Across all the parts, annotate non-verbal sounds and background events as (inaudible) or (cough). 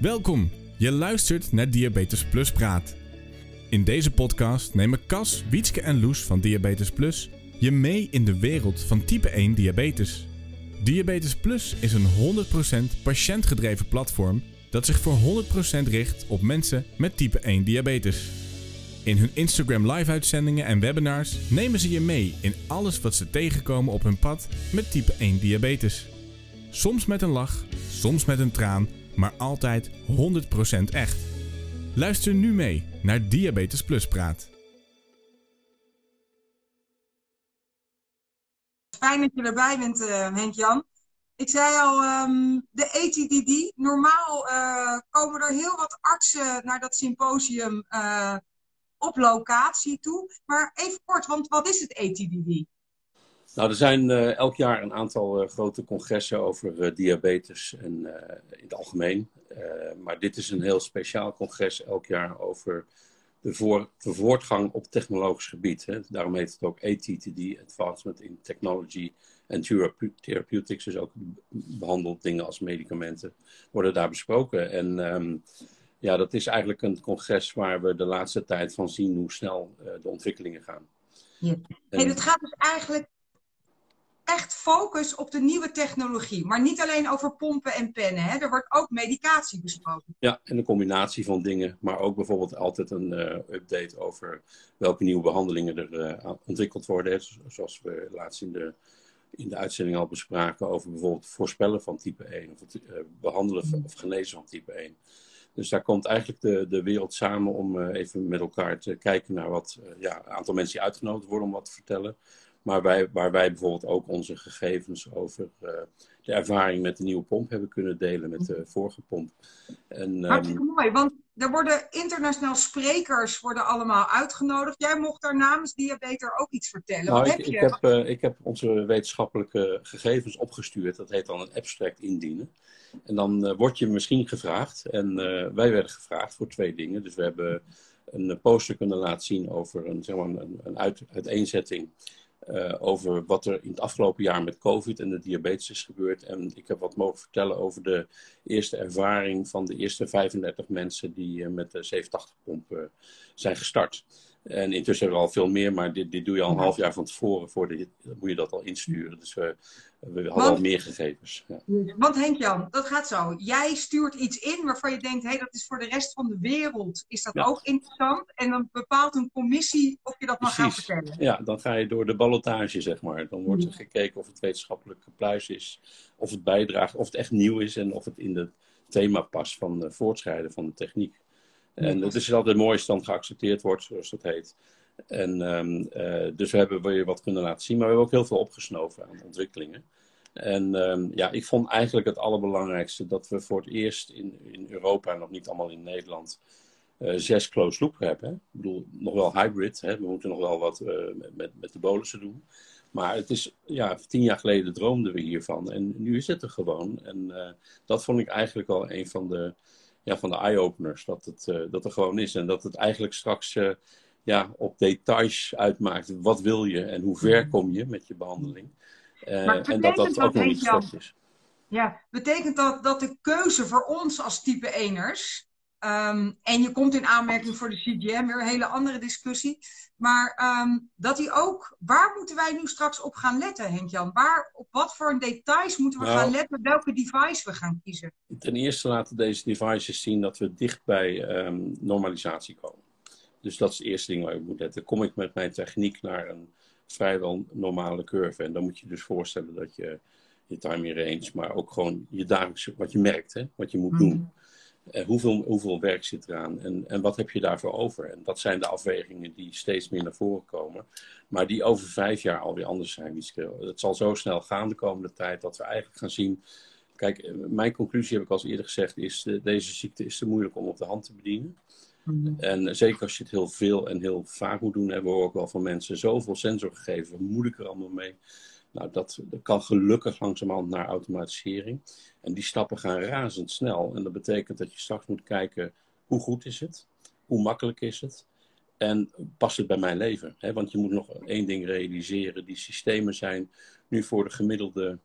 Welkom, je luistert naar Diabetes Plus Praat. In deze podcast nemen Cas, Wietske en Loes van Diabetes Plus je mee in de wereld van type 1 diabetes. Diabetes Plus is een 100% patiëntgedreven platform dat zich voor 100% richt op mensen met type 1 diabetes. In hun Instagram live uitzendingen en webinars nemen ze je mee in alles wat ze tegenkomen op hun pad met type 1 diabetes. Soms met een lach, soms met een traan, maar altijd 100% echt. Luister nu mee naar Diabetes Plus Praat. Fijn dat je erbij bent, uh, Henk-Jan. Ik zei al, um, de ATDD. Normaal uh, komen er heel wat artsen naar dat symposium uh, op locatie toe. Maar even kort, want wat is het ATDD? Nou, er zijn uh, elk jaar een aantal uh, grote congressen over uh, diabetes en, in het algemeen. maar dit is een heel speciaal congres elk jaar over de, voor, de voortgang op technologisch gebied. Hè. Daarom heet het ook ATTD, Advancement in Technology and Therapeutics. Dus ook behandeld dingen als medicamenten worden daar besproken. En um, ja, dat is eigenlijk een congres waar we de laatste tijd van zien hoe snel de ontwikkelingen gaan. Ja. En het gaat dus eigenlijk echt focus op de nieuwe technologie. Maar niet alleen over pompen en pennen. Hè? Er wordt ook medicatie besproken. Ja, en een combinatie van dingen. Maar ook bijvoorbeeld altijd een uh, update over welke nieuwe behandelingen er uh, ontwikkeld worden. Zoals we laatst in de, in de uitzending al bespraken over bijvoorbeeld voorspellen van type 1. Of het uh, behandelen of genezen van type 1. Dus daar komt eigenlijk de, de wereld samen om even met elkaar te kijken naar wat ja, een aantal mensen die uitgenodigd worden om wat te vertellen. Maar wij, waar wij bijvoorbeeld ook onze gegevens over uh, de ervaring met de nieuwe pomp hebben kunnen delen met de vorige pomp. En, Hartstikke um, mooi, want er worden internationaal sprekers worden allemaal uitgenodigd. Jij mocht daar namens Diabeter ook iets vertellen. Nou, Wat ik, heb je? Ik heb, uh, ik heb onze wetenschappelijke gegevens opgestuurd. Dat heet dan een abstract indienen. En dan uh, word je misschien gevraagd. En wij werden gevraagd voor twee dingen. Dus we hebben een poster kunnen laten zien over een, zeg maar, een, een uit, uiteenzetting uh, over wat er in het afgelopen jaar met COVID en de diabetes is gebeurd. En ik heb wat mogen vertellen over de eerste ervaring van de eerste 35 mensen die uh, met de 780-pomp uh, zijn gestart. En intussen hebben we al veel meer, maar dit, dit doe je al een half jaar van tevoren. Voor de, moet je dat al insturen. Dus we, we hadden Want- al meer gegevens. Ja. Want Henk-Jan, dat gaat zo. Jij stuurt iets in waarvan je denkt, hé, hey, dat is voor de rest van de wereld. Is dat Ja. ook interessant? En dan bepaalt een commissie of je dat mag gaan vertellen. Ja, dan ga je door de ballotage, zeg maar. Dan wordt er gekeken of het wetenschappelijk pluis is, of het bijdraagt, of het echt nieuw is en of het in het thema past van het voortschrijden van de techniek. En het is altijd mooi als dan geaccepteerd wordt, zoals dat heet. En, ehm, eh, dus we hebben weer wat kunnen laten zien, maar we hebben ook heel veel opgesnoven aan ontwikkelingen. En ehm, ja, ik vond eigenlijk het allerbelangrijkste dat we voor het eerst in, in Europa, nog niet allemaal in Nederland, eh, zes closed loop hebben. Hè. Ik bedoel, nog wel hybrid. Hè. We moeten nog wel wat eh, met- met, de bolussen doen. Maar het is, ja, tien jaar geleden droomden we hiervan. En nu is het er gewoon. En dat vond ik eigenlijk wel een van de, ja, van de eye-openers. Dat het eh, dat er gewoon is. En dat het eigenlijk straks eh, ja, op details uitmaakt. Wat wil je en hoe ver kom je met je behandeling. Eh, Maar en dat dat ook nog slecht is. Ja, betekent dat dat de keuze voor ons als type 1ers. Ehm, en je komt in aanmerking voor de CGM, weer een hele andere discussie. Maar ehm, dat die ook, waar moeten wij nu straks op gaan letten, Henk-Jan? Waar, op wat voor details moeten we Nou. gaan letten, welke device we gaan kiezen? Ten eerste laten deze devices zien dat we dicht bij ehm, normalisatie komen. Dus dat is het eerste ding waar je moet letten. Kom ik met mijn techniek naar een vrijwel normale curve. En dan moet je dus voorstellen dat je je timing range, maar ook gewoon je dagelijkse, wat je merkt, hè, wat je moet doen. Eh, hoeveel, hoeveel werk zit eraan en, en wat heb je daarvoor over? En dat zijn de afwegingen die steeds meer naar voren komen. Maar die over vijf jaar alweer anders zijn. Het zal zo snel gaan de komende tijd dat we eigenlijk gaan zien. Kijk, eh, mijn conclusie heb ik al eerder gezegd, is eh, deze ziekte is te moeilijk om op de hand te bedienen. En zeker als je het heel veel en heel vaak moet doen, hebben we ook wel van mensen zoveel sensorgegevens. Wat moet ik er allemaal mee? Nou, dat, kan gelukkig langzamerhand naar automatisering. En die stappen gaan razendsnel. En dat betekent dat je straks moet kijken, hoe goed is het? Hoe makkelijk is het? En past het bij mijn leven? Want je moet nog één ding realiseren. Die systemen zijn nu voor de gemiddelde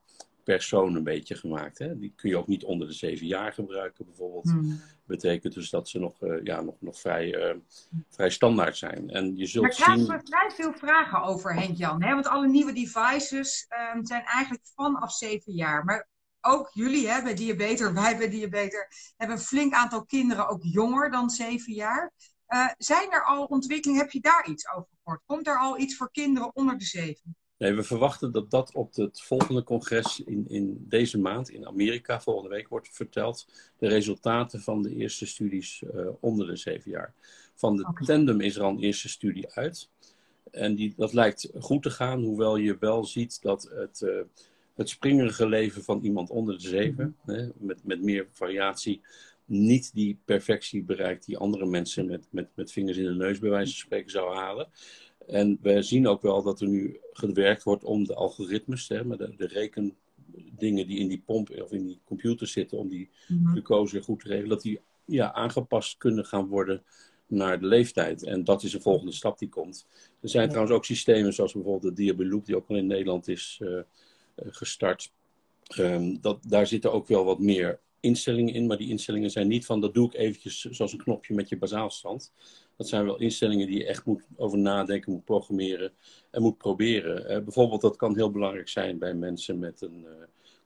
persoon een beetje gemaakt. Hè? Die kun je ook niet onder de zeven jaar gebruiken, bijvoorbeeld. Hmm. Betekent dus dat ze nog, uh, ja, nog, nog vrij, uh, vrij standaard zijn. En je zult maar zien... er vrij veel vragen over, Henk-Jan. Want alle nieuwe devices um, zijn eigenlijk vanaf zeven jaar. Maar ook jullie hè, bij Diabeter, (laughs) wij bij Diabeter, hebben een flink aantal kinderen ook jonger dan zeven jaar. Uh, zijn er al ontwikkelingen? Heb je daar iets over gehoord? Komt er al iets voor kinderen onder de zeven? Nee, we verwachten dat dat op het volgende congres in, in deze maand in Amerika volgende week wordt verteld. De resultaten van de eerste studies uh, onder de zeven jaar. Van de tandem is er al een eerste studie uit. En die, dat lijkt goed te gaan, hoewel je wel ziet dat het, uh, het springerige leven van iemand onder de zeven, mhm. hè, met, met meer variatie, niet die perfectie bereikt die andere mensen met, met, met vingers in de neus bij wijze van spreken zouden halen. En we zien ook wel dat er nu gewerkt wordt om de algoritmes, hè, maar de, de rekendingen die in die pomp of in die computer zitten, om die mm glucose goed te regelen, dat die ja, aangepast kunnen gaan worden naar de leeftijd. En dat is een volgende stap die komt. Er zijn trouwens ook systemen zoals bijvoorbeeld de Diabeloop, die ook al in Nederland is uh, gestart. Um, dat, daar zitten ook wel wat meer instellingen in, maar die instellingen zijn niet van dat doe ik eventjes zoals een knopje met je basaalstand. Dat zijn wel instellingen die je echt moet over nadenken, moet programmeren en moet proberen. Uh, bijvoorbeeld, dat kan heel belangrijk zijn bij mensen met een uh,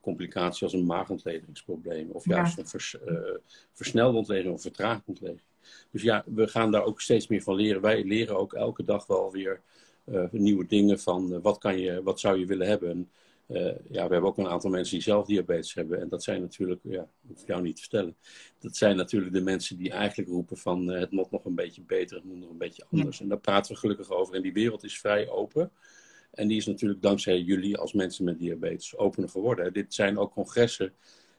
complicatie als een maagontledigingsprobleem. Of juist een vers, uh, versnelde ontleding of vertraagde ontleding. Dus ja, we gaan daar ook steeds meer van leren. Wij leren ook elke dag wel weer nieuwe dingen van wat, kan je, wat zou je willen hebben. Uh, ja, we hebben ook een aantal mensen die zelf diabetes hebben. En dat zijn natuurlijk, ja, hoef ik jou niet te vertellen. Dat zijn natuurlijk de mensen die eigenlijk roepen van uh, het moet nog een beetje beter, het moet nog een beetje anders. En daar praten we gelukkig over. En die wereld is vrij open. En die is natuurlijk dankzij jullie als mensen met diabetes opener geworden. Dit zijn ook congressen.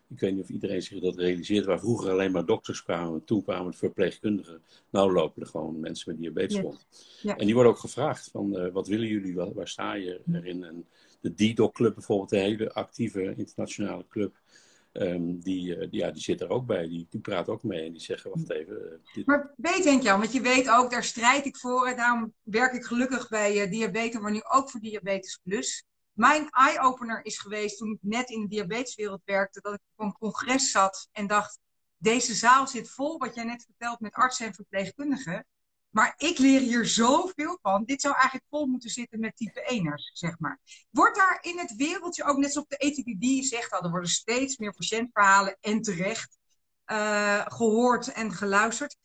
Ik weet niet of iedereen zich dat realiseert. Waar vroeger alleen maar dokters kwamen. Toen kwamen verpleegkundigen. Nou lopen er gewoon mensen met diabetes rond. Ja. En die worden ook gevraagd van uh, wat willen jullie? Waar, waar sta je erin? En de DDoC Club bijvoorbeeld, een hele actieve internationale club. Die, uh, die, ja, die zit er ook bij. Die, die praat ook mee en die zeggen, wacht even. Uh, dit... Maar weet Henk Jan, want je weet ook, daar strijd ik voor. En daarom werk ik gelukkig bij uh, Diabetes, maar nu ook voor Diabetes Plus. Mijn eye-opener is geweest toen ik net in de diabeteswereld werkte, dat ik op een congres zat en dacht, deze zaal zit vol, wat jij net vertelt, met artsen en verpleegkundigen. Maar ik leer hier zoveel van. Dit zou eigenlijk vol moeten zitten met type 1'ers, zeg maar. Wordt daar in het wereldje ook, net zoals op de ETPD zegt al, er worden steeds meer patiëntverhalen en terecht uh, gehoord en geluisterd.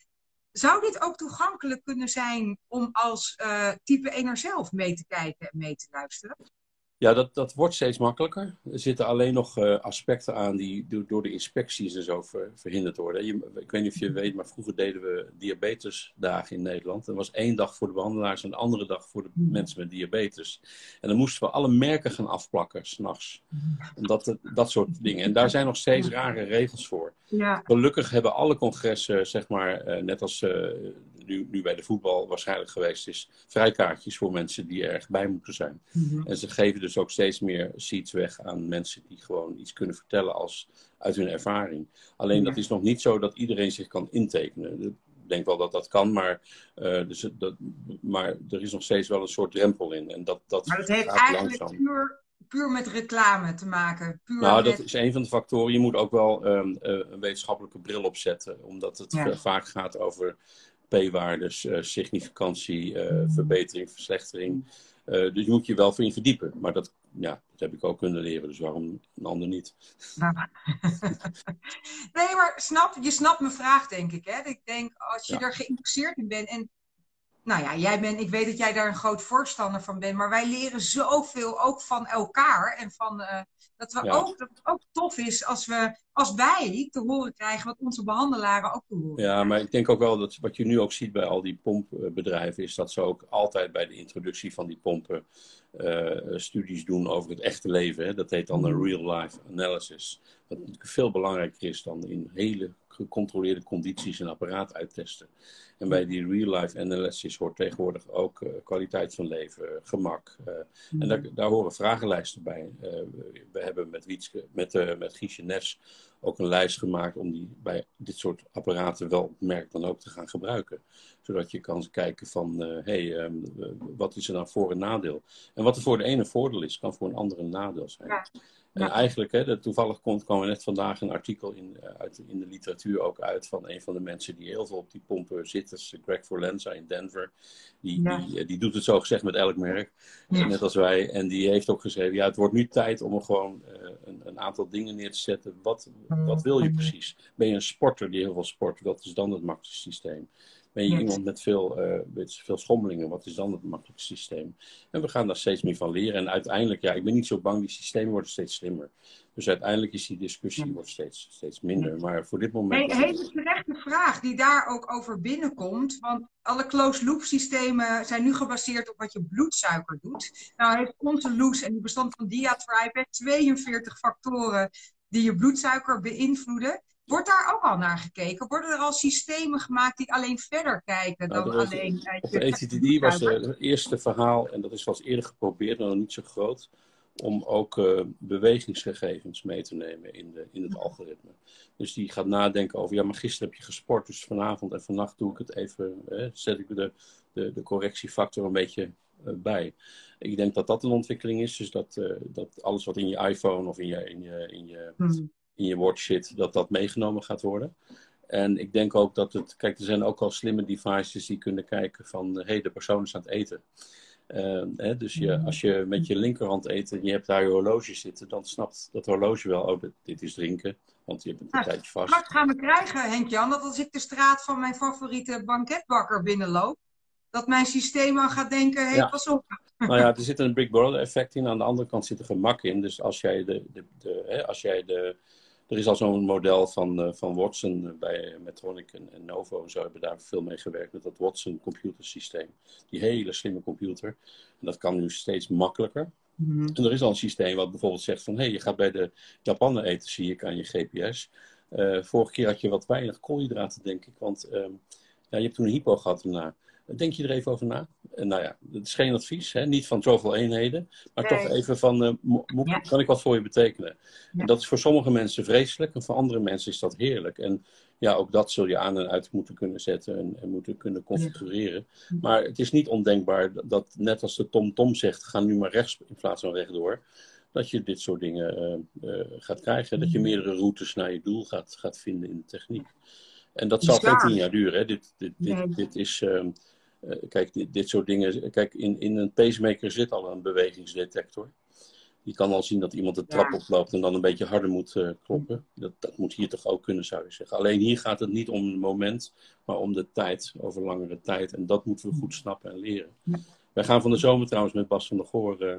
Zou dit ook toegankelijk kunnen zijn om als uh, type 1er zelf mee te kijken en mee te luisteren? Ja, dat, dat wordt steeds makkelijker. Er zitten alleen nog uh, aspecten aan die door, door de inspecties en zo ver, verhinderd worden. Je, ik weet niet of je weet, maar vroeger deden we diabetesdagen in Nederland. Er was één dag voor de behandelaars en een andere dag voor de hmm. mensen met diabetes. En dan moesten we alle merken gaan afplakken, s'nachts. Dat, dat soort dingen. En daar zijn nog steeds rare regels voor. Ja. Gelukkig hebben alle congressen, zeg maar, uh, net als uh, nu, nu bij de voetbal waarschijnlijk geweest is, vrijkaartjes voor mensen die er echt bij moeten zijn. Mm-hmm. En ze geven dus ook steeds meer seats weg aan mensen die gewoon iets kunnen vertellen als, uit hun ervaring. Alleen dat is nog niet zo dat iedereen zich kan intekenen. Ik denk wel dat dat kan, maar, uh, dus dat, maar er is nog steeds wel een soort drempel in. En dat, dat maar het heeft eigenlijk langzaam. puur, puur met reclame te maken. Puur nou, met... dat is een van de factoren. Je moet ook wel um, een wetenschappelijke bril opzetten, omdat het ja. vaak gaat over p-waardes, uh, significantie, uh, verbetering, verslechtering. Uh, dus je moet je wel voor in verdiepen. Maar dat, ja, dat heb ik ook kunnen leren, dus waarom een ander niet? (laughs) nee, maar snap, je snapt mijn vraag, denk ik. Hè? Ik denk, als je ja. er geïnteresseerd in bent en nou ja, jij bent, ik weet dat jij daar een groot voorstander van bent, maar wij leren zoveel ook van elkaar. En van, uh, dat, we ook, dat het ook tof is als, we, als wij te horen krijgen wat onze behandelaren ook te horen Ja, maar ik denk ook wel dat wat je nu ook ziet bij al die pompbedrijven, is dat ze ook altijd bij de introductie van die pompen uh, studies doen over het echte leven. Hè. Dat heet dan een mm. real-life analysis. Wat natuurlijk veel belangrijker is dan in hele gecontroleerde condities een apparaat uittesten. En bij die real-life analysis hoort tegenwoordig ook uh, kwaliteit van leven, gemak. Uh, mm. En daar, daar, horen vragenlijsten bij. We hebben met, Wietske, met, met Giesje Nefs ook een lijst gemaakt om die bij dit soort apparaten wel op merk dan ook te gaan gebruiken. Zodat je kan kijken van, hé, hey, um, wat is er nou voor- en nadeel? En wat er voor de ene voordeel is, kan voor een andere een nadeel zijn. Ja. En eigenlijk, hè, toevallig komt, kwam er net vandaag een artikel in, uh, uit, in de literatuur ook uit van een van de mensen die heel veel op die pompen zitten, Greg Forlenza in Denver. Die, die, eh, die, doet het zo gezegd met elk merk, net als wij. En die heeft ook geschreven, ja, het wordt nu tijd om er gewoon een, een, aantal dingen neer te zetten. Wat, wat wil je precies? Ben je een sporter die heel veel sport? Wat is dan het makkelijkste systeem? Ben je iemand met veel, uh, met veel schommelingen? Wat is dan het makkelijkste systeem? En we gaan daar steeds meer van leren. En uiteindelijk, ja, ik ben niet zo bang, die systemen worden steeds slimmer. Dus uiteindelijk is die discussie wordt steeds, steeds minder. Maar voor dit moment. Een hele terechte vraag die daar ook over binnenkomt. Want alle closed loop systemen zijn nu gebaseerd op wat je bloedsuiker doet. Nou heeft onze Loes en die bestand van Diatribe 42 factoren die je bloedsuiker beïnvloeden. Wordt daar ook al naar gekeken? Worden er al systemen gemaakt die alleen verder kijken dan nou, alleen... Uh, op de ETTD was het eerste verhaal, en dat is wel eens eerder geprobeerd, maar nog niet zo groot, om ook uh, bewegingsgegevens mee te nemen in, de, in het algoritme. Dus die gaat nadenken over, ja, maar gisteren heb je gesport, dus vanavond en vannacht doe ik het even, zet ik de, de, de correctiefactor een beetje uh, bij. Ik denk dat dat een ontwikkeling is, dus dat, dat alles wat in je iPhone of in je, in je, in je hmm in je watch zit, dat dat meegenomen gaat worden. En ik denk ook dat het, kijk, er zijn ook al slimme devices die kunnen kijken van, hé, hey, de persoon is aan het eten. Uh, hè, dus je, als je met je linkerhand eet en je hebt daar je horloge zitten, dan snapt dat horloge wel, oh, dit, is drinken, want je hebt een nou, tijdje vast. Straks gaan we krijgen, Henk-Jan, dat als ik de straat van mijn favoriete banketbakker binnenloop, dat mijn systeem al gaat denken, hé, hey, pas op. (laughs) Nou ja, er zit een Big Brother effect in, aan de andere kant zit er gemak in. Dus als jij de, de, de hè, als jij de er is al zo'n model van, uh, van Watson uh, bij Medtronic en, en, Novo. Zo hebben daar veel mee gewerkt met dat Watson computersysteem. Die hele slimme computer. En dat kan nu steeds makkelijker. Mm En er is al een systeem wat bijvoorbeeld zegt van... hé, hey, je gaat bij de Japaner eten, zie ik aan je GPS. Uh, eh, vorige keer had je wat weinig koolhydraten, denk ik. Want ehm, ja, je hebt toen een hypo gehad daarna. Denk je er even over na? Uh, nou ja, het is geen advies, hè? niet van zoveel eenheden, maar toch even van, uh, kan ik wat voor je betekenen? En dat is voor sommige mensen vreselijk en voor andere mensen is dat heerlijk. En ja, ook dat zul je aan en uit moeten kunnen zetten en, en moeten kunnen configureren. Maar het is niet ondenkbaar dat, net als de TomTom -tom zegt, ga nu maar rechts in plaats van rechtdoor, dat je dit soort dingen uh, gaat krijgen. Dat je meerdere routes naar je doel gaat, gaat vinden in de techniek. En dat zal geen tien jaar duren. Hè? Dit, dit, dit, dit is... Ehm, eh, kijk, dit, dit, soort dingen. Kijk, in, in een pacemaker zit al een bewegingsdetector. Die kan al zien dat iemand de trap oploopt en dan een beetje harder moet uh, kloppen. Dat, dat moet hier toch ook kunnen, zou je zeggen. Alleen hier gaat het niet om het moment, maar om de tijd, over langere tijd. En dat moeten we goed snappen en leren. Wij gaan van de zomer trouwens met Bas van der Goor, uh,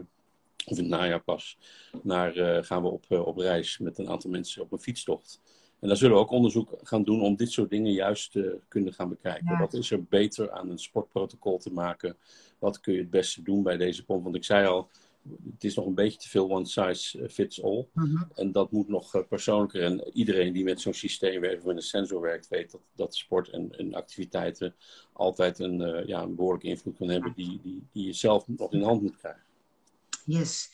of in het najaar pas, naar, gaan we op, op reis met een aantal mensen op een fietstocht. En daar zullen we ook onderzoek gaan doen om dit soort dingen juist te kunnen gaan bekijken. Wat is er beter aan een sportprotocol te maken? Wat kun je het beste doen bij deze pomp? Want ik zei al, het is nog een beetje te veel one size fits all. Mhm. En dat moet nog eh, persoonlijker. En iedereen die met zo'n systeem werkt of met een sensor werkt, weet dat, dat sport en, en activiteiten altijd een, uh, ja, een behoorlijke invloed kunnen hebben die, die, die je zelf nog in de hand moet krijgen. Yes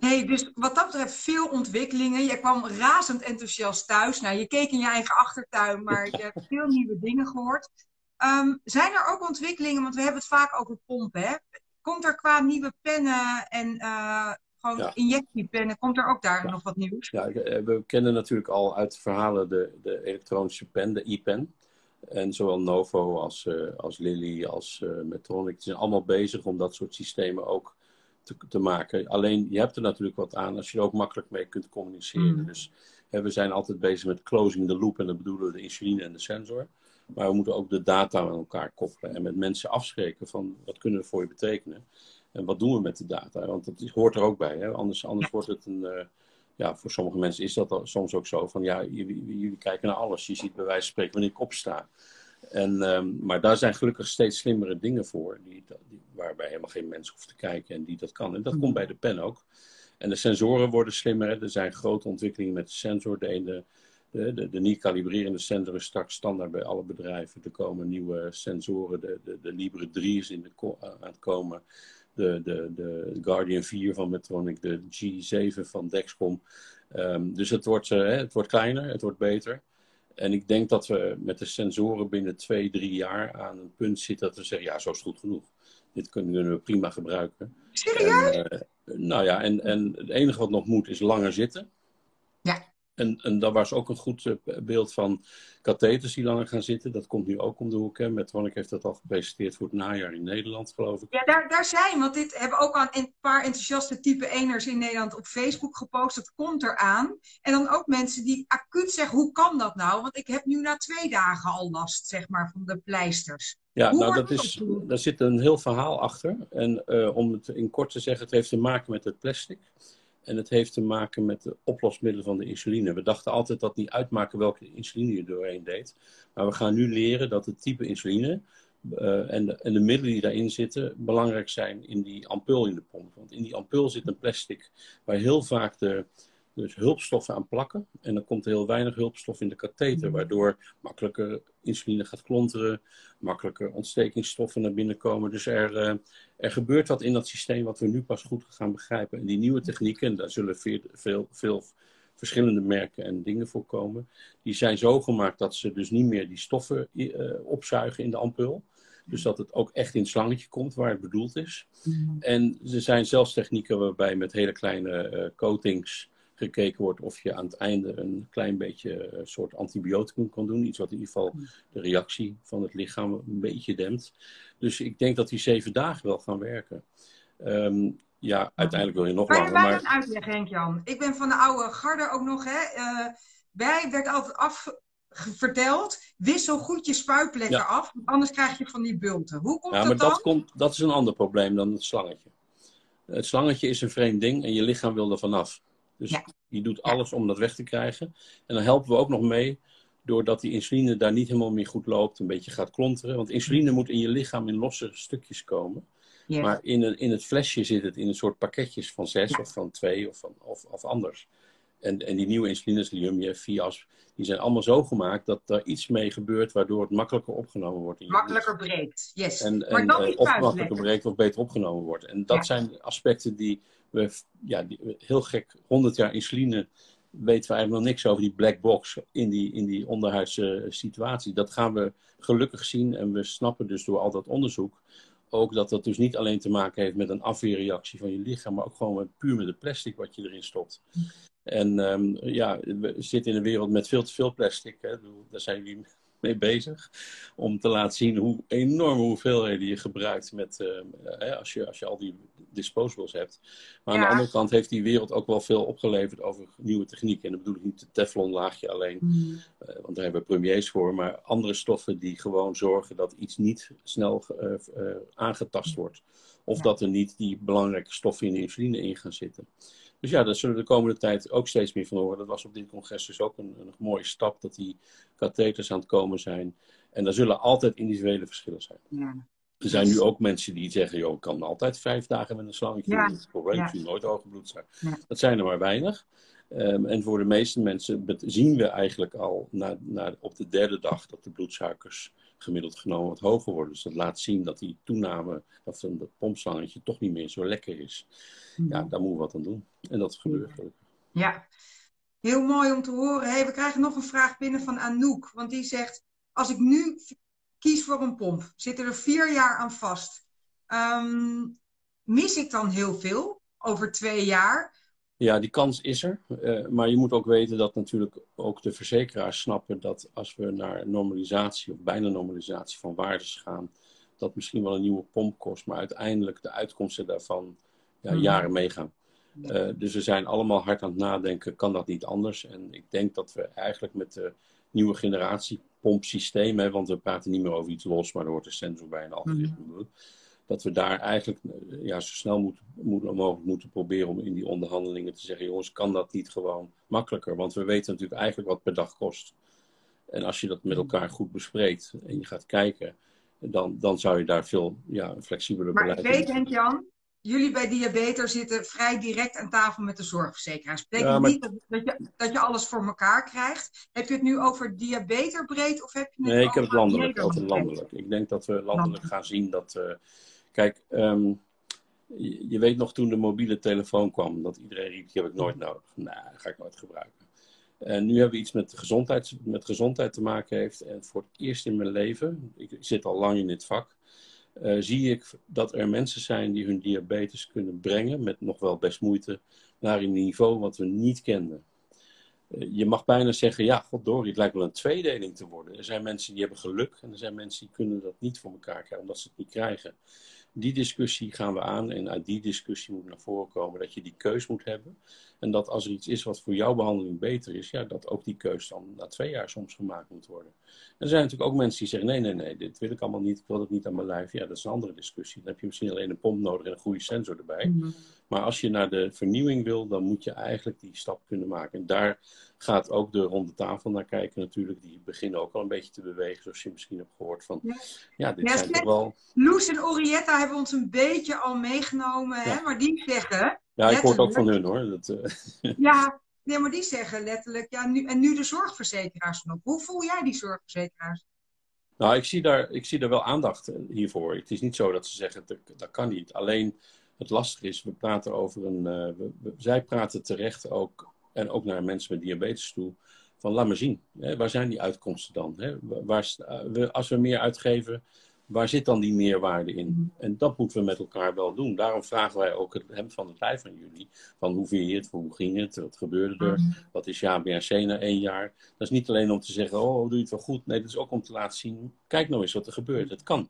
hey, dus wat dat betreft veel ontwikkelingen. Je kwam razend enthousiast thuis. Nou, je keek in je eigen achtertuin, maar je hebt (laughs) veel nieuwe dingen gehoord. Um, zijn er ook ontwikkelingen, want we hebben het vaak over pompen, hè? Komt er qua nieuwe pennen en uh, gewoon injectiepennen, komt er ook daar nog wat nieuws? Ja, eh, we kennen natuurlijk al uit verhalen de, de elektronische pen, de e-pen. En zowel Novo als, uh, als Lilly als uh, Medtronic zijn allemaal bezig om dat soort systemen ook te, te, maken. Alleen je hebt er natuurlijk wat aan als je er ook makkelijk mee kunt communiceren. Mm. Dus hè, we zijn altijd bezig met closing the loop en dat bedoelen we de insuline en de sensor. Maar we moeten ook de data met elkaar koppelen en met mensen afspreken van wat kunnen we voor je betekenen. En wat doen we met de data? Want dat hoort er ook bij. Hè? Anders, anders wordt het een. Uh, ja, voor sommige mensen is dat soms ook zo van ja, jullie, jullie, kijken naar alles. Je ziet bij wijze van spreken wanneer ik opsta. En, um, maar daar zijn gelukkig steeds slimmere dingen voor, die, die, waarbij helemaal geen mens hoeft te kijken en die dat kan. En dat komt bij de pen ook. En de sensoren worden slimmer. Er zijn grote ontwikkelingen met de sensor. De, ene, de, de, de niet kalibrerende sensor is straks standaard bij alle bedrijven. Er komen nieuwe sensoren. De, de, de Libre 3 is in de, aan het komen. De, de, de Guardian 4 van Medtronic. De G7 van Dexcom. Um, dus het wordt, uh, het wordt kleiner, het wordt beter. En ik denk dat we met de sensoren binnen twee, drie jaar aan een punt zitten dat we zeggen, ja, zo is het goed genoeg. Dit kunnen we prima gebruiken. Serieus? En, uh, Nou ja, en, en het enige wat nog moet is langer zitten. En, en daar was ook een goed eh, beeld van katheters die langer gaan zitten. Dat komt nu ook om de hoek. Hè. Medtronic heeft dat al gepresenteerd voor het najaar in Nederland, geloof ik. Ja, daar, daar zijn, want dit hebben ook al een paar enthousiaste type 1'ers in Nederland op Facebook gepost. Dat komt eraan. En dan ook mensen die acuut zeggen, hoe kan dat nou? Want ik heb nu na twee dagen al last, zeg maar, van de pleisters. Ja, Hoe nou, dat is, daar zit een heel verhaal achter. En eh, om het in kort te zeggen, het heeft te maken met het plastic. En het heeft te maken met de oplosmiddelen van de insuline. We dachten altijd dat niet uitmaken welke insuline je doorheen deed. Maar we gaan nu leren dat het type insuline eh, en, de, en de middelen die daarin zitten belangrijk zijn in die ampul in de pomp. Want in die ampul zit een plastic waar heel vaak de dus hulpstoffen aan plakken. En dan komt er heel weinig hulpstof in de katheter, waardoor makkelijker insuline gaat klonteren, makkelijker ontstekingsstoffen naar binnen komen. Dus er, eh, er gebeurt wat in dat systeem wat we nu pas goed gaan begrijpen. En die nieuwe technieken, en daar zullen veel, veel, veel verschillende merken en dingen voor komen, die zijn zo gemaakt dat ze dus niet meer die stoffen eh, opzuigen in de ampul. Dus dat het ook echt in het slangetje komt waar het bedoeld is. En er zijn zelfs technieken waarbij met hele kleine eh, coatings gekeken wordt of je aan het einde een klein beetje een soort antibioticum kan doen. Iets wat in ieder geval de reactie van het lichaam een beetje dempt. Dus ik denk dat die zeven dagen wel gaan werken. Ehm, ja, uiteindelijk wil je nog je langer, maar dat uitleggen, Henk-Jan? Ik ben van de oude garde ook nog, hè. Eh, wij werd altijd af ge- verteld, wissel goed je spuitplekken Ja. af, anders krijg je van die bulten. Hoe komt Ja, dat maar dan? dat, komt, dat is een ander probleem dan het slangetje. Het slangetje is een vreemd ding en je lichaam wil er vanaf. Dus Ja. je doet alles om dat weg te krijgen. En dan helpen we ook nog mee doordat die insuline daar niet helemaal meer goed loopt, een beetje gaat klonteren. Want insuline moet in je lichaam in losse stukjes komen. Yes. Maar in, een, in het flesje zit het in een soort pakketjes van zes Ja. of van twee of, van, of, of anders. En, en die nieuwe insulines, Liumje, Fias, die zijn allemaal zo gemaakt dat er iets mee gebeurt waardoor het makkelijker opgenomen wordt. In je Makkelijker breekt, yes. en, maar en dan eh, of makkelijker bereikt of beter opgenomen wordt. En dat Ja. zijn aspecten die we, ja, die, heel gek, 100 jaar insuline, weten we eigenlijk nog niks over die black box in die, in die onderhuidse situatie. Dat gaan we gelukkig zien en we snappen dus door al dat onderzoek ook dat dat dus niet alleen te maken heeft met een afweerreactie van je lichaam, maar ook gewoon met, puur met het plastic wat je erin stopt. En ehm, ja, we zitten in een wereld met veel te veel plastic. Hè. Daar zijn jullie mee bezig. Om te laten zien hoe enorme hoeveelheden je gebruikt met, eh, hè, als, je, als je al die disposables hebt. Maar aan de andere kant heeft die wereld ook wel veel opgeleverd over nieuwe technieken. En dan bedoel ik niet het Teflon laagje alleen, Hmm. eh, want daar hebben we premiers voor. Maar andere stoffen die gewoon zorgen dat iets niet snel eh, eh, aangetast wordt. Of Ja. dat er niet die belangrijke stoffen in de insuline in gaan zitten. Dus ja, daar zullen we de komende tijd ook steeds meer van horen. Dat was op dit congres dus ook een, een mooie stap dat die katheters aan het komen zijn. En daar zullen altijd individuele verschillen zijn. Ja. Er zijn nu ook mensen die zeggen, joh, ik kan altijd vijf dagen met een slangetje Ja. Het probleem Ja. nooit hoge bloedsuiker. Ja. Dat zijn er maar weinig. Ehm, en voor de meeste mensen zien we eigenlijk al na, na, op de derde dag dat de bloedsuikers gemiddeld genomen wat hoger worden. Dus dat laat zien dat die toename van dat pompslangetje toch niet meer zo lekker is. Ja, daar moeten we wat aan doen. En dat gebeurt gelukkig. Ja, heel mooi om te horen. Hey, we krijgen nog een vraag binnen van Anouk. Want die zegt, als ik nu kies voor een pomp, zitten er vier jaar aan vast. Ehm, mis ik dan heel veel over twee jaar? Ja, die kans is er. Eh, maar je moet ook weten dat natuurlijk ook de verzekeraars snappen dat als we naar normalisatie of bijna normalisatie van waardes gaan, dat misschien wel een nieuwe pomp kost, maar uiteindelijk de uitkomsten daarvan ja, Mhm. jaren meegaan. Eh, dus we zijn allemaal hard aan het nadenken, kan dat niet anders? En ik denk dat we eigenlijk met de nieuwe generatie pompsysteem, hè, want we praten niet meer over iets los, maar er hoort een sensor bij en algoritme. Dat we daar eigenlijk eh, ja, zo snel moet, moet, mogelijk moeten proberen om in die onderhandelingen te zeggen: jongens, kan dat niet gewoon makkelijker? Want we weten natuurlijk eigenlijk wat per dag kost. En als je dat met elkaar goed bespreekt en je gaat kijken, dan, dan zou je daar veel ja, een flexibeler Maar ik beleid weet, Henk-Jan, jullie bij Diabetes zitten vrij direct aan tafel met de zorgverzekeraars. Betekent Ja, maar- niet dat, dat, je, dat je alles voor elkaar krijgt. Heb je het nu over diabeterbreed of heb je het Nee, ik heb het landelijk, altijd landelijk. Ik denk dat we landelijk Landelijk. gaan zien dat. eh, kijk, ehm, je, weet nog toen de mobiele telefoon kwam, dat iedereen riep: die heb ik nooit nodig. Dat ga ik nooit gebruiken. En nu hebben we iets met gezondheid, met gezondheid te maken heeft. En voor het eerst in mijn leven, ik zit al lang in dit vak, uh, zie ik dat er mensen zijn die hun diabetes kunnen brengen, met nog wel best moeite, naar een niveau wat we niet kenden. Uh, je mag bijna zeggen, ja, goddorie, het lijkt wel een tweedeling te worden. Er zijn mensen die hebben geluk en er zijn mensen die kunnen dat niet voor elkaar krijgen, omdat ze het niet krijgen die discussie gaan we aan en uit die discussie moet naar voren komen dat je die keus moet hebben. En dat als er iets is wat voor jouw behandeling beter is, ja, dat ook die keus dan na twee jaar soms gemaakt moet worden. En er zijn natuurlijk ook mensen die zeggen, nee, nee, nee, dit wil ik allemaal niet, ik wil het niet aan mijn lijf. Ja, dat is een andere discussie. Dan heb je misschien alleen een pomp nodig en een goede sensor erbij. Mhm. Maar als je naar de vernieuwing wil, dan moet je eigenlijk die stap kunnen maken. En daar gaat ook de ronde tafel naar kijken natuurlijk. Die beginnen ook al een beetje te bewegen, zoals je misschien hebt gehoord. Van, ja, dit zijn toch wel... Loes en Orietta hebben ons een beetje al meegenomen, hè? maar die zeggen... Ja, ik hoor ook van hun hoor. Dat, uh... Ja, (laughs) nee, maar die zeggen letterlijk, ja, nu, en nu de zorgverzekeraars nog. Hoe voel jij die zorgverzekeraars? Nou, ik zie, daar, ik zie daar wel aandacht hiervoor. Het is niet zo dat ze zeggen, dat, dat kan niet. Alleen het lastige is, we praten over een. Uh, we, zij praten terecht ook, en ook naar mensen met diabetes toe, van laat maar zien, hè, waar zijn die uitkomsten dan? Hè? Waar, we, als we meer uitgeven, waar zit dan die meerwaarde in? Mhm. En dat moeten we met elkaar wel doen. Daarom vragen wij ook het hemd van het lijf van jullie. Van hoe vind je het, hoe ging het, wat gebeurde er, mhm. wat is jaar BRC na één jaar? Dat is niet alleen om te zeggen, oh, doe je het wel goed. Nee, dat is ook om te laten zien, kijk nou eens wat er gebeurt. Het kan.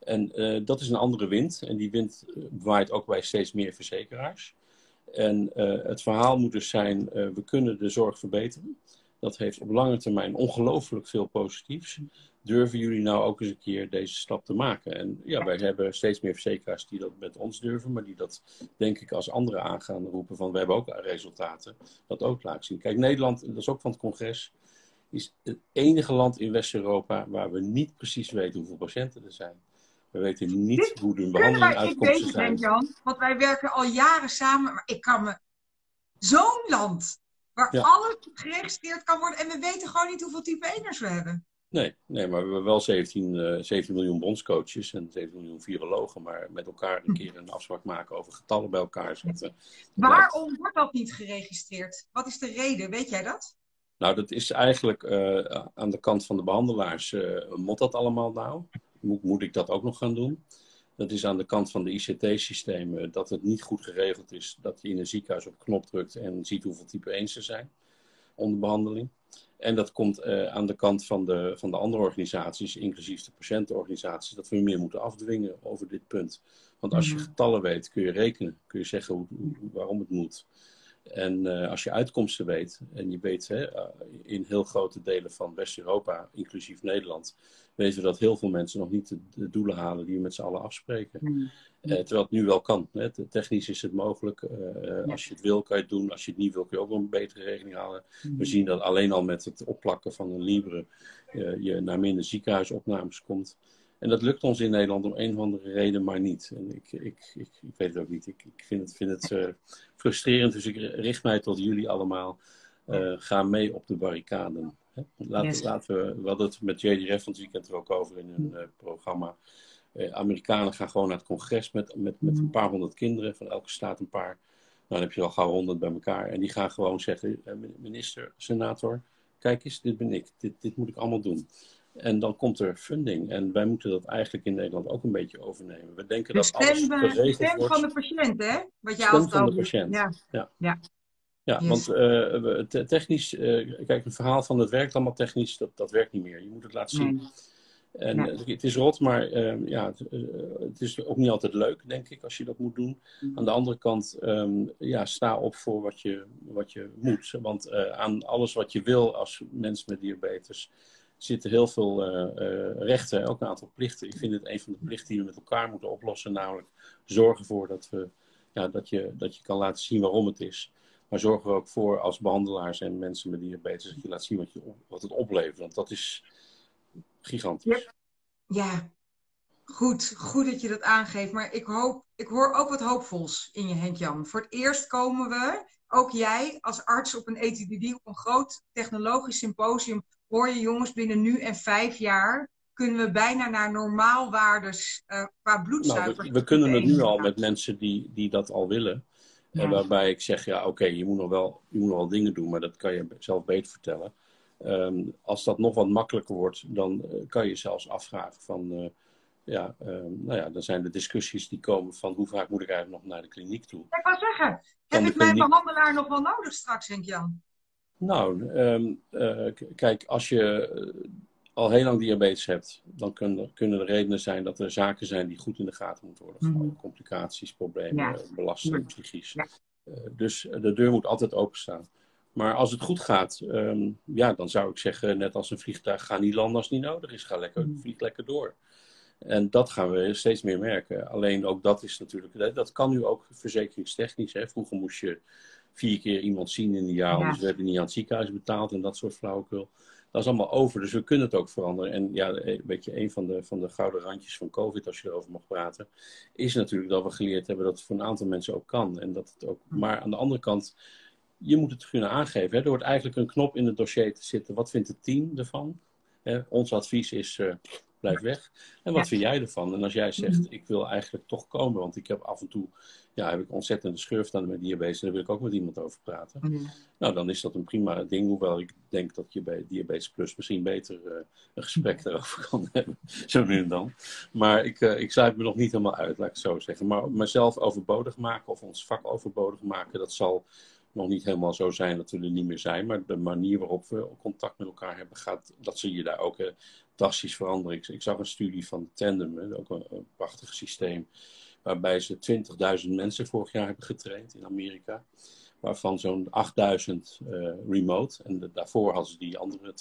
En uh, dat is een andere wind. En die wind eh, waait ook bij steeds meer verzekeraars. En uh, het verhaal moet dus zijn, we kunnen de zorg verbeteren. Dat heeft op lange termijn ongelooflijk veel positiefs. Durven jullie nou ook eens een keer deze stap te maken? En ja, wij hebben steeds meer verzekeraars die dat met ons durven, maar die dat denk ik als anderen aan gaan roepen van we hebben ook resultaten. Dat ook laten zien. Kijk, Nederland, dat is ook van het congres, is het enige land in West-Europa waar we niet precies weten hoeveel patiënten er zijn. We weten niet hoe de behandeling uitkomsten zijn. Jan, want wij werken al jaren samen. Maar ik kan me... Zo'n land waar alles geregistreerd kan worden. En we weten gewoon niet hoeveel type 1'ers we hebben. Nee, nee, maar we hebben wel 17, uh, 17 miljoen bondscoaches en 17 miljoen virologen. Maar met elkaar een keer een afspraak maken over getallen bij elkaar zetten. Waarom wordt dat niet geregistreerd? Wat is de reden? Weet jij dat? Nou, dat is eigenlijk uh, aan de kant van de behandelaars. Uh, moet dat allemaal nou? moet, moet ik dat ook nog gaan doen? Dat is aan de kant van de ICT-systemen dat het niet goed geregeld is dat je in een ziekenhuis op knop drukt en ziet hoeveel type 1 er zijn onder behandeling. En dat komt uh, aan de kant van de, van de andere organisaties, inclusief de patiëntenorganisaties, dat we meer moeten afdwingen over dit punt. Want als je mhm. getallen weet, kun je rekenen, kun je zeggen hoe, waarom het moet. En uh, als je uitkomsten weet, en je weet hè, uh, in heel grote delen van West-Europa, inclusief Nederland, weten we dat heel veel mensen nog niet de, doelen halen die we met z'n allen afspreken. Mm. Uh, terwijl het nu wel kan. Hè. Technisch is het mogelijk. Ja. Als je het wil, kan je het doen. Als je het niet wil, kun je ook wel een betere regeling halen. Mm. We zien dat alleen al met het opplakken van een Libre je naar minder ziekenhuisopnames komt. En dat lukt ons in Nederland om een of andere reden maar niet. En ik, ik, ik, ik weet het ook niet. Ik, ik vind het, vind het uh, frustrerend. Dus ik richt mij tot jullie allemaal. Uh, ga mee op de barricaden. Laten, yes. laten we, we hadden het met JDRF van het weekend er ook over in hun uh, programma. Amerikanen gaan gewoon naar het congres met, met, met een paar honderd kinderen. Van elke staat een paar. Nou, dan heb je al gauw honderd bij elkaar. En die gaan gewoon zeggen, minister, senator, kijk eens, dit ben ik. Dit, dit moet ik allemaal doen. En dan komt er funding. En wij moeten dat eigenlijk in Nederland ook een beetje overnemen. We denken dat alles geregeld stem wordt. van de patiënt, hè? Wat jij stem van de patiënt, ja. ja. ja. ja want uh, technisch, uh, kijk, het verhaal van het werkt allemaal technisch, dat, dat werkt niet meer. Je moet het laten zien. Nee. En ja. het is rot, maar uh, ja, het, het, is ook niet altijd leuk, denk ik, als je dat moet doen. Mm. Aan de andere kant, um, ja, sta op voor wat je, wat je moet. Want aan alles wat je wil als mens met diabetes, zitten heel veel uh, uh, rechten, ook een aantal plichten. Ik vind het een van de plichten die we met elkaar moeten oplossen, namelijk zorgen ervoor dat, we, ja, dat, je, dat je kan laten zien waarom het is. Maar zorg er ook voor als behandelaars en mensen met diabetes dat je laat zien wat, je, wat het oplevert. Want dat is gigantisch. Ja, goed. Goed dat je dat aangeeft. Maar ik, hoop, ik hoor ook wat hoopvols in je, Henk-Jan. Voor het eerst komen we, ook jij als arts op een ETDD, op een groot technologisch symposium hoor je jongens, binnen nu en vijf jaar kunnen we bijna naar normaalwaardes uh, qua bloedsuiker. Nou, we, we, kunnen het nu al met mensen die, die dat al willen. Ja. En waarbij ik zeg, ja oké, je moet nog wel je moet nog wel dingen doen, maar dat kan je zelf beter vertellen. Um, als dat nog wat makkelijker wordt, dan uh, kan je zelfs afvragen van... Uh, ja, ehm, nou ja, dan zijn de discussies die komen van hoe vaak moet ik eigenlijk nog naar de kliniek toe. Ik wou zeggen, heb ik mijn behandelaar nog wel nodig straks, denk Jan? Nou, ehm, eh, kijk, als je eh, al heel lang diabetes hebt, dan kunnen, kunnen er redenen zijn dat er zaken zijn die goed in de gaten moeten worden gehouden. Mhm. Complicaties, problemen, ja. belasting, psychisch. Eh, dus de deur moet altijd openstaan. Maar als het goed gaat, ehm, ja, dan zou ik zeggen, net als een vliegtuig, ga niet landen als het niet nodig is. Ga lekker, mhm. vlieg lekker door. En dat gaan we steeds meer merken. Alleen ook dat is natuurlijk, dat kan nu ook verzekeringstechnisch. Hè. Vroeger moest je vier keer iemand zien in een jaar, anders werd er niet aan het ziekenhuis betaald en dat soort flauwekul. Dat is allemaal over, dus we kunnen het ook veranderen. En ja, weet je, een van de, van de gouden randjes van COVID, als je erover mag praten, is natuurlijk dat we geleerd hebben dat het voor een aantal mensen ook kan. En dat het ook, maar aan de andere kant, je moet het kunnen aangeven. Hè. Er wordt eigenlijk een knop in het dossier te zitten. Wat vindt het team ervan? Hè, ons advies is, uh, blijf weg. En wat vind jij ervan? En als jij zegt, mhm. ik wil eigenlijk toch komen, want ik heb af en toe, ja, heb ik ontzettende schurft aan met diabetes en daar wil ik ook met iemand over praten. Mhm. Nou, dan is dat een prima ding, hoewel ik denk dat je bij Diabetes Plus misschien beter uh, een gesprek daarover (laughs) kan hebben, zo nu en dan. Maar ik, uh, ik sluit me nog niet helemaal uit, laat ik het zo zeggen. Maar mezelf overbodig maken of ons vak overbodig maken, dat zal nog niet helemaal zo zijn dat we er niet meer zijn. Maar de manier waarop we contact met elkaar hebben, gaat, dat zie je daar ook uh, drastisch veranderen. Ik, ik, zag een studie van Tandem, ook een, prachtig systeem, waarbij ze 20.000 mensen vorig jaar hebben getraind in Amerika. Waarvan zo'n 8000 uh, eh, remote. En daarvoor hadden ze die andere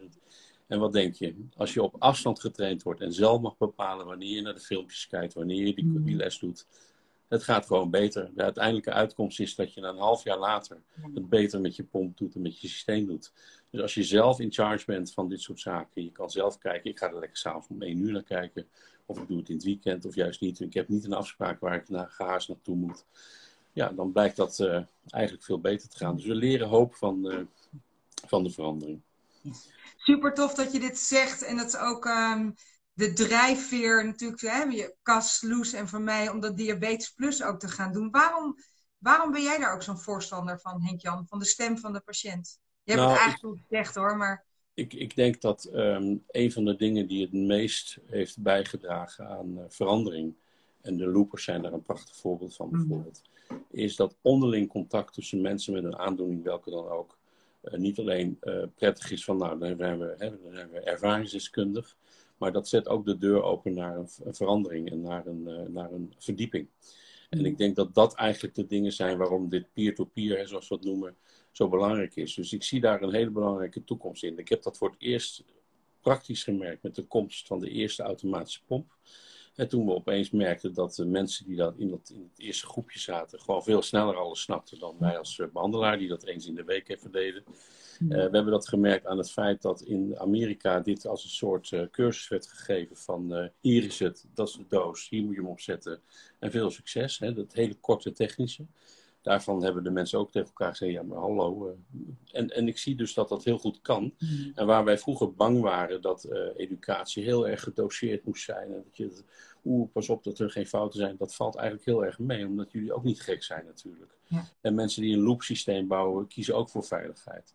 12.000. En wat denk je? Als je op afstand getraind wordt en zelf mag bepalen wanneer je naar de filmpjes kijkt, wanneer je die, die mm. les doet, het gaat gewoon beter. De uiteindelijke uitkomst is dat je een half jaar later het beter met je pomp doet en met je systeem doet. Dus als je zelf in charge bent van dit soort zaken, je kan zelf kijken, ik ga er lekker s'avonds om één uur naar kijken, of ik doe het in het weekend of juist niet. Ik heb niet een afspraak waar ik naar gehaast naartoe moet. Ja, dan blijkt dat uh, eigenlijk veel beter te gaan. Dus we leren hoop van, uh, van de verandering. Super tof dat je dit zegt en dat ook um, de drijfveer natuurlijk, hè, je Cas, Loes en van mij, om dat Diabetes Plus ook te gaan doen. Waarom, waarom ben jij daar ook zo'n voorstander van, Henk-Jan, van de stem van de patiënt? Je hebt het nou, eigenlijk al gezegd hoor, maar... Ik, ik denk dat ehm, een van de dingen die het meest heeft bijgedragen aan uh, verandering, en de loopers zijn daar een prachtig voorbeeld van mhm. bijvoorbeeld, is dat onderling contact tussen mensen met een aandoening, welke dan ook, uh, niet alleen uh, prettig is van, nou, dan zijn we, hè, dan zijn we ervaringsdeskundig, maar dat zet ook de deur open naar een, verandering en naar een, uh, naar een verdieping. En ik denk dat dat eigenlijk de dingen zijn waarom dit peer-to-peer, zoals we het noemen, zo belangrijk is. Dus ik zie daar een hele belangrijke toekomst in. Ik heb dat voor het eerst praktisch gemerkt met de komst van de eerste automatische pomp. En toen we opeens merkten dat de mensen die dat in, dat in het eerste groepje zaten, gewoon veel sneller alles snapten dan wij als eh, behandelaar, die dat eens in de week even deden. Uh, we hebben dat gemerkt aan het feit dat in Amerika dit als een soort uh, cursus werd gegeven van uh, hier is het, dat is de doos, hier moet je hem opzetten en veel succes. Hè, dat hele korte technische. Daarvan hebben de mensen ook tegen elkaar gezegd, ja maar hallo. en, en ik zie dus dat dat heel goed kan. Mm. En waar wij vroeger bang waren dat educatie heel erg gedoseerd moest zijn. En dat je, oeh, pas op dat er geen fouten zijn. Dat valt eigenlijk heel erg mee, omdat jullie ook niet gek zijn natuurlijk. Ja. En mensen die een loopsysteem bouwen, kiezen ook voor veiligheid.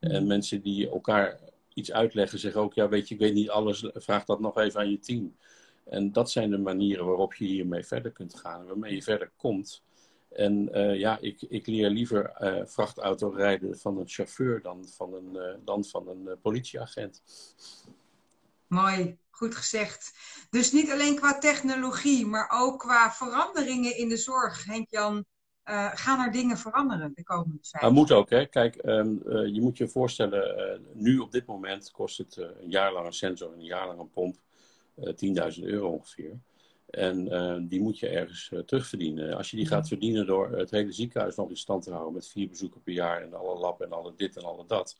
En mensen die elkaar iets uitleggen zeggen ook, ja weet je, ik weet niet alles, vraag dat nog even aan je team. En dat zijn de manieren waarop je hiermee verder kunt gaan, waarmee je verder komt. En uh, ja, ik, ik leer liever uh, vrachtauto rijden van een chauffeur dan van een, uh, dan van een politieagent. Mooi, goed gezegd. Dus niet alleen qua technologie, maar ook qua veranderingen in de zorg, Henk-Jan. Gaan er dingen veranderen de komende tijd? Dat moet ook, hè. Kijk, um, uh, je moet je voorstellen, nu op dit moment kost het een jaar lang een sensor en een jaar lang een pomp 10.000 euro ongeveer. En die moet je ergens terugverdienen. Als je die gaat verdienen door het hele ziekenhuis nog in stand te houden met vier bezoeken per jaar en alle lab en alle dit en alle dat,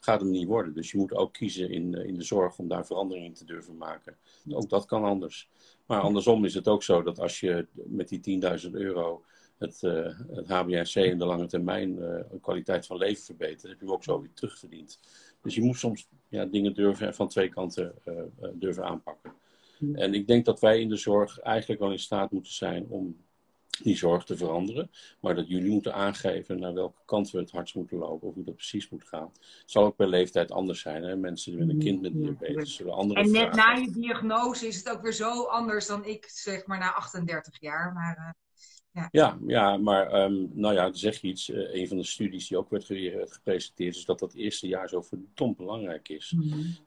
gaat hem niet worden. Dus je moet ook kiezen in, in de zorg om daar verandering in te durven maken. Ook dat kan anders. Maar andersom is het ook zo dat als je met die 10.000 euro het, uh, het HBNC in de lange termijn kwaliteit van leven verbeteren, heb je ook zo weer terugverdiend. Dus je moet soms ja, dingen durven van twee kanten durven aanpakken. En ik denk dat wij in de zorg eigenlijk wel in staat moeten zijn om die zorg te veranderen. Maar dat jullie moeten aangeven naar welke kant we het hardst moeten lopen. Of hoe dat precies moet gaan. Het zal ook per leeftijd anders zijn. Hè? Mensen met een kind met diabetes zullen andere En net vragen na je diagnose is het ook weer zo anders dan ik, zeg maar, na 38 jaar. Maar eh, Ja, ja, maar ehm, nou ja, zeg je iets. Eh, een van de studies die ook werd ge- werd gepresenteerd is dat dat eerste jaar zo verdomd belangrijk is.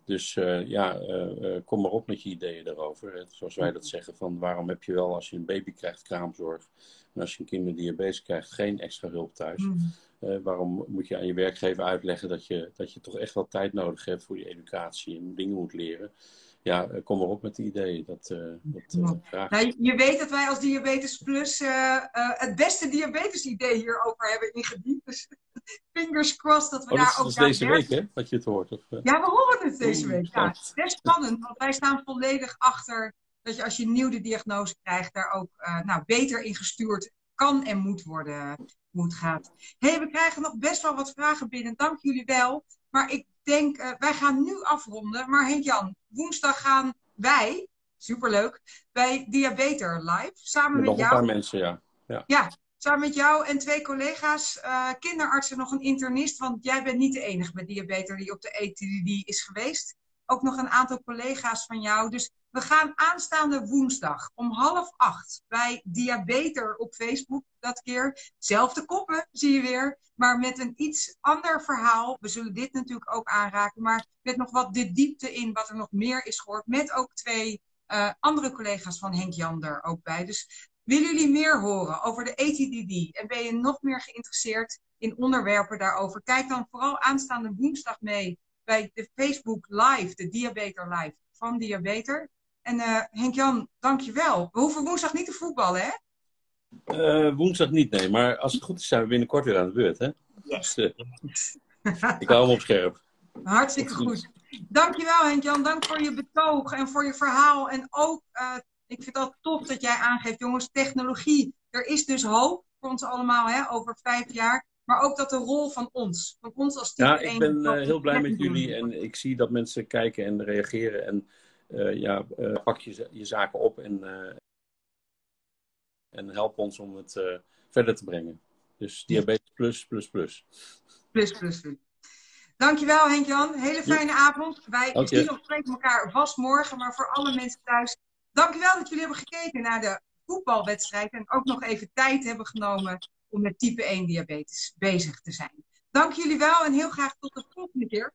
Dus eh, ja, eh, eh, kom maar op met je ideeën daarover. Hè. Zoals wij dat zeggen, van waarom heb je wel als je een baby krijgt kraamzorg en als je een kind met diabetes krijgt geen extra hulp thuis? Mhm. Eh, waarom moet je aan je werkgever uitleggen dat je, dat je toch echt wel tijd nodig hebt voor je educatie en dingen moet leren? Ja, eh, kom maar op met die ideeën. Dat, eh dat eh, graag. Nou, je- weet dat wij als Diabetes Plus het beste diabetes-idee hierover hebben ingediend. Dus (laughs) fingers crossed dat we Oh, daar ook dat is deze week, hè? Dat je het hoort. Of? Ja, we horen het deze week. Ja, het is best spannend, want wij staan volledig achter dat je als je nieuw de diagnose krijgt, daar ook nou, beter in gestuurd kan en moet worden hoe het gaat. hey, we krijgen nog best wel wat vragen binnen. Dank jullie wel. Maar ik denk, eh, wij gaan nu afronden. Maar Henk-Jan, woensdag gaan wij, superleuk, bij Diabeter live. Samen Met met nog een paar jou. mensen, ja. Ja, samen met jou en twee collega's, eh, kinderartsen, nog een internist. Want jij bent niet de enige met diabetes die op de ETD is geweest. Ook nog een aantal collega's van jou. Dus we gaan aanstaande woensdag om half acht bij Diabeter op Facebook. Dat keer. Zelfde koppen zie je weer. Maar met een iets ander verhaal. We zullen dit natuurlijk ook aanraken. Maar met nog wat de diepte in wat er nog meer is gehoord. Met ook twee eh, andere collega's van Henk Jan er ook bij. Dus Willen jullie meer horen over de ATDD en ben je nog meer geïnteresseerd in onderwerpen daarover? Kijk dan vooral aanstaande woensdag mee bij de Facebook Live, de Diabeter Live van Diabeter. En eh Henk-Jan, dankjewel. We hoeven woensdag niet te voetballen, hè? Eh, woensdag niet, nee. Maar als het goed is, zijn we binnenkort weer aan de beurt, hè? Dus, eh, ik hou hem op scherp. Hartstikke goed. Dankjewel Henk-Jan, dank voor je betoog en voor je verhaal. En ook, ik vind het tof dat jij aangeeft, jongens, technologie. Er is dus hoop voor ons allemaal hè, over vijf jaar. Maar ook dat de rol van ons, van ons als type Ja, 1... ik ben dat heel blij met jullie en ik zie dat mensen kijken en reageren. En ja, eh, pak je, je zaken op en, eh, en help ons om het eh, verder te brengen. Dus diabetes plus, plus, plus. Plus, plus, plus. Dankjewel Henk-Jan. Hele fijne avond. Wij zien of spreken elkaar vast morgen. Maar voor alle mensen thuis, dankjewel dat jullie hebben gekeken naar de voetbalwedstrijd. En ook nog even tijd hebben genomen om met type 1 diabetes bezig te zijn. Dank jullie wel en heel graag tot de volgende keer.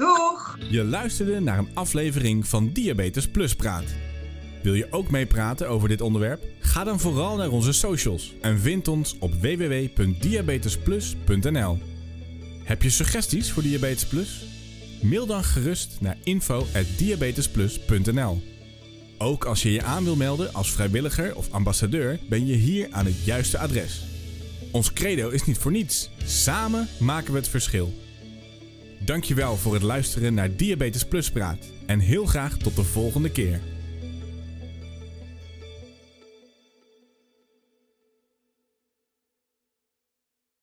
Doeg! Je luisterde naar een aflevering van Diabetes Plus Praat. Wil je ook meepraten over dit onderwerp? Ga dan vooral naar onze socials en vind ons op www.diabetesplus.nl. Heb je suggesties voor Diabetes Plus? Mail dan gerust naar info@diabetesplus.nl. Ook als je je aan wil melden als vrijwilliger of ambassadeur, ben je hier aan het juiste adres. Ons credo is niet voor niets. Samen maken we het verschil. Dankjewel voor het luisteren naar Diabetes Plus Praat en heel graag tot de volgende keer.